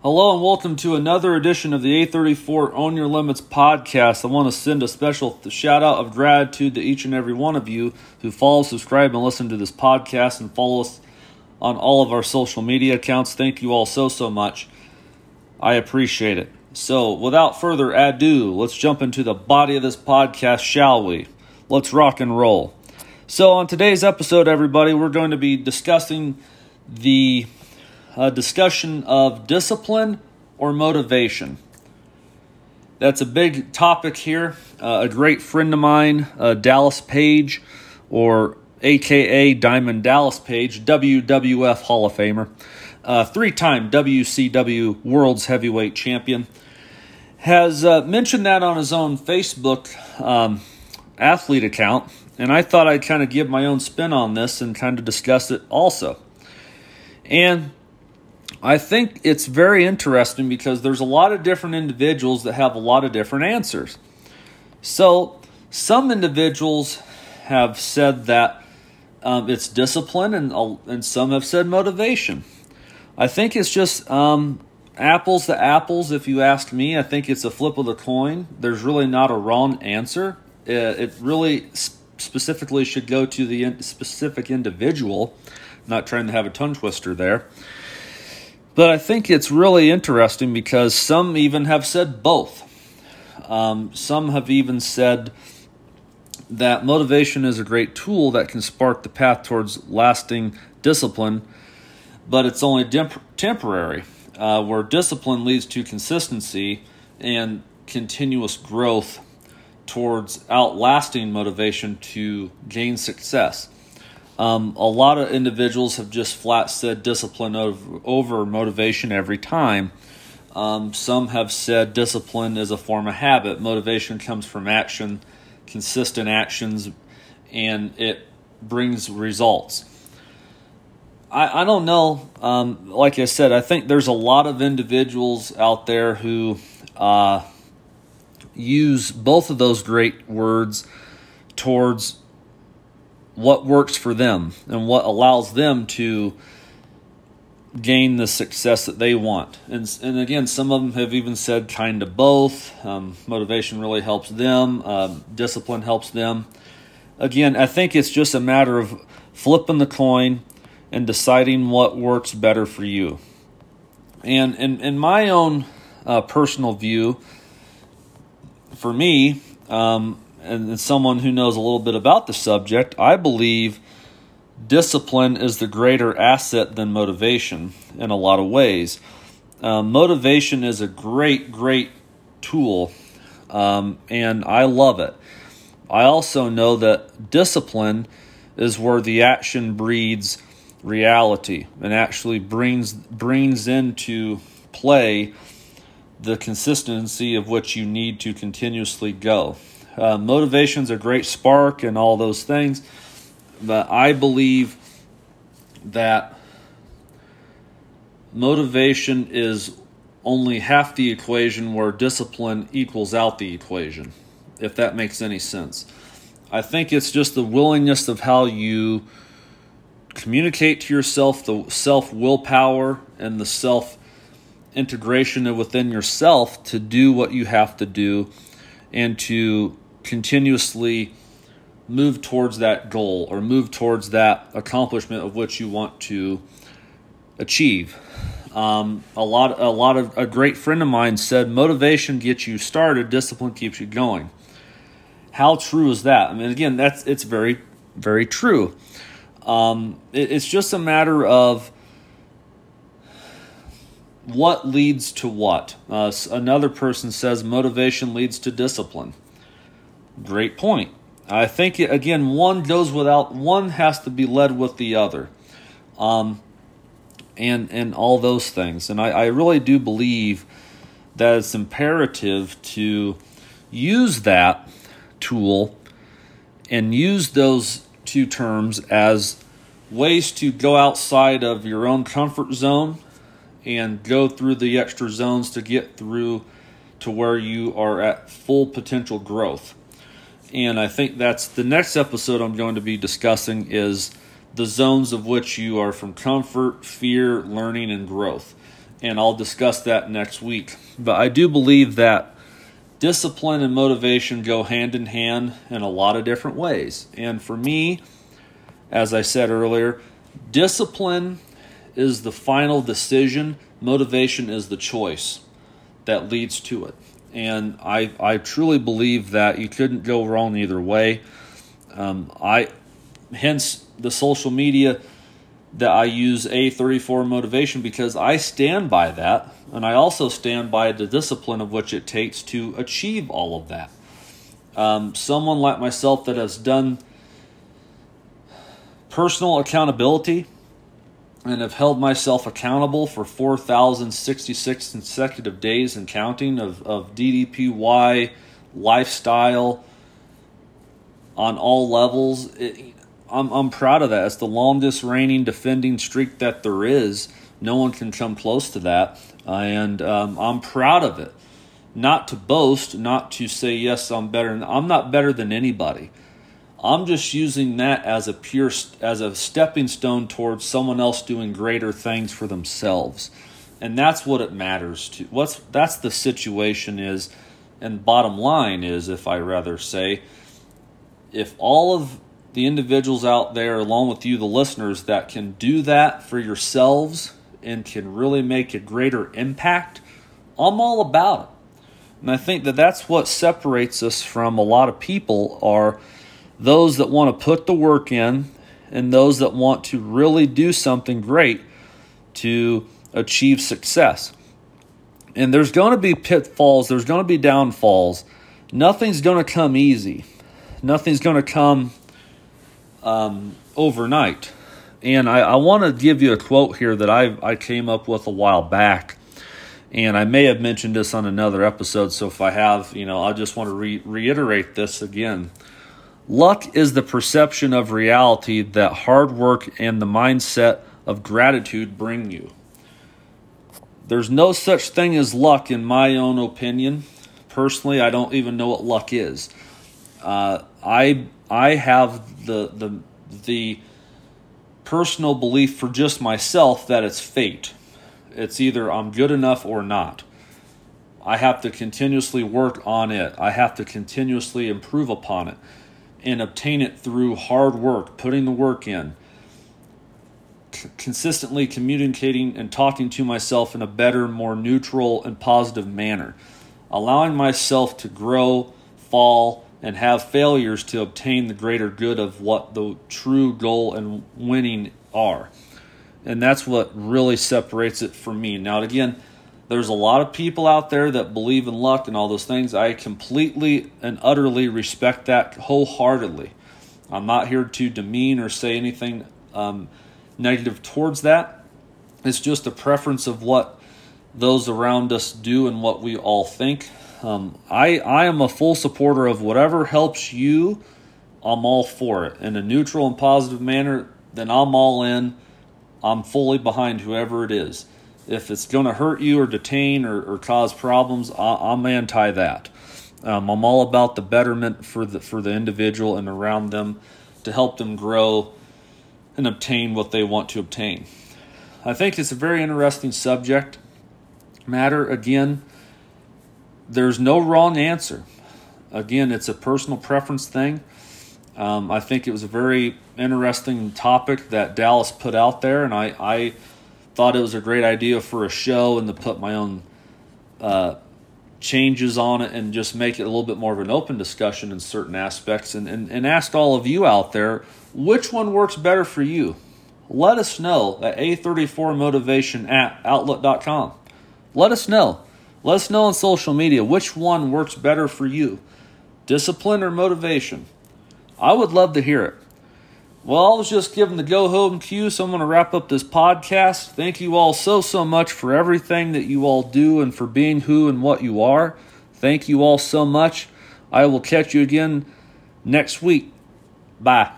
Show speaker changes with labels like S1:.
S1: Hello and welcome to another edition of the A34 Own Your Limits podcast. I want to send a special shout out of gratitude to each and every one of you who follow, subscribe, and listen to this podcast and follow us on all of our social media accounts. Thank you all so, so much. I appreciate it. So, without further ado, let's jump into the body of this podcast, shall we? Let's rock and roll. So, on today's episode, everybody, we're going to be discussing the uh, discussion of discipline or motivation. That's a big topic here. Uh, a great friend of mine, uh, Dallas Page, or AKA Diamond Dallas Page, WWF Hall of Famer, uh, three time WCW World's Heavyweight Champion, has uh, mentioned that on his own Facebook um, athlete account. And I thought I'd kind of give my own spin on this and kind of discuss it also. And I think it's very interesting because there's a lot of different individuals that have a lot of different answers. So, some individuals have said that um, it's discipline, and, and some have said motivation. I think it's just um, apples to apples, if you ask me. I think it's a flip of the coin. There's really not a wrong answer. It, it really specifically should go to the specific individual. not trying to have a tongue twister there. But I think it's really interesting because some even have said both. Um, some have even said that motivation is a great tool that can spark the path towards lasting discipline, but it's only temp- temporary, uh, where discipline leads to consistency and continuous growth towards outlasting motivation to gain success. Um, a lot of individuals have just flat said discipline over, over motivation every time. Um, some have said discipline is a form of habit. Motivation comes from action, consistent actions, and it brings results. I, I don't know. Um, like I said, I think there's a lot of individuals out there who uh, use both of those great words towards what works for them and what allows them to gain the success that they want. And, and again, some of them have even said kind of both. Um, motivation really helps them, um, discipline helps them. Again, I think it's just a matter of flipping the coin and deciding what works better for you. And in, in my own uh, personal view, for me, um, and someone who knows a little bit about the subject, I believe discipline is the greater asset than motivation in a lot of ways. Um, motivation is a great, great tool, um, and I love it. I also know that discipline is where the action breeds reality and actually brings brings into play the consistency of which you need to continuously go. Uh, motivation's a great spark and all those things, but I believe that motivation is only half the equation where discipline equals out the equation, if that makes any sense. I think it's just the willingness of how you communicate to yourself, the self willpower and the self integration within yourself to do what you have to do and to continuously move towards that goal or move towards that accomplishment of which you want to achieve. Um, a lot, a lot of a great friend of mine said, "Motivation gets you started, discipline keeps you going." How true is that? I mean, again, that's it's very, very true. Um, it, it's just a matter of what leads to what. Uh, another person says motivation leads to discipline. Great point. I think again, one goes without one has to be led with the other, um, and and all those things. And I, I really do believe that it's imperative to use that tool and use those two terms as ways to go outside of your own comfort zone and go through the extra zones to get through to where you are at full potential growth and I think that's the next episode I'm going to be discussing is the zones of which you are from comfort, fear, learning, and growth. and I'll discuss that next week. But I do believe that discipline and motivation go hand in hand in a lot of different ways. And for me, as I said earlier, discipline is the final decision, motivation is the choice that leads to it. And I, I truly believe that you couldn't go wrong either way. Um, I, hence the social media that I use A34 motivation because I stand by that, and I also stand by the discipline of which it takes to achieve all of that. Um, someone like myself that has done personal accountability and have held myself accountable for 4,066 consecutive days and counting of, of DDPY lifestyle on all levels. It, I'm, I'm proud of that. It's the longest reigning defending streak that there is. No one can come close to that. And um, I'm proud of it. Not to boast, not to say, yes, I'm better. I'm not better than anybody. I'm just using that as a pure as a stepping stone towards someone else doing greater things for themselves. And that's what it matters to. What's that's the situation is and bottom line is if I rather say if all of the individuals out there along with you the listeners that can do that for yourselves and can really make a greater impact, I'm all about it. And I think that that's what separates us from a lot of people are those that want to put the work in and those that want to really do something great to achieve success. And there's going to be pitfalls, there's going to be downfalls. Nothing's going to come easy. Nothing's going to come um, overnight. And I, I want to give you a quote here that I, I came up with a while back. And I may have mentioned this on another episode, so if I have, you know, I just want to re- reiterate this again. Luck is the perception of reality that hard work and the mindset of gratitude bring you. There's no such thing as luck, in my own opinion. Personally, I don't even know what luck is. Uh, I I have the the the personal belief for just myself that it's fate. It's either I'm good enough or not. I have to continuously work on it. I have to continuously improve upon it and obtain it through hard work, putting the work in, c- consistently communicating and talking to myself in a better, more neutral, and positive manner, allowing myself to grow, fall, and have failures to obtain the greater good of what the true goal and winning are. And that's what really separates it from me. Now, again, there's a lot of people out there that believe in luck and all those things. I completely and utterly respect that wholeheartedly. I'm not here to demean or say anything um, negative towards that. It's just a preference of what those around us do and what we all think. Um, I I am a full supporter of whatever helps you. I'm all for it in a neutral and positive manner. Then I'm all in. I'm fully behind whoever it is if it's going to hurt you or detain or, or cause problems, I, am anti that. Um, I'm all about the betterment for the for the individual and around them to help them grow and obtain what they want to obtain. I think it's a very interesting subject matter. Again, there's no wrong answer. Again, it's a personal preference thing. Um, I think it was a very interesting topic that Dallas put out there, and I, I thought it was a great idea for a show and to put my own uh, changes on it and just make it a little bit more of an open discussion in certain aspects and, and, and ask all of you out there which one works better for you. Let us know at a34motivation at outlook.com. Let us know. Let us know on social media which one works better for you discipline or motivation. I would love to hear it. Well, I was just giving the go home cue, so I'm going to wrap up this podcast. Thank you all so, so much for everything that you all do and for being who and what you are. Thank you all so much. I will catch you again next week. Bye.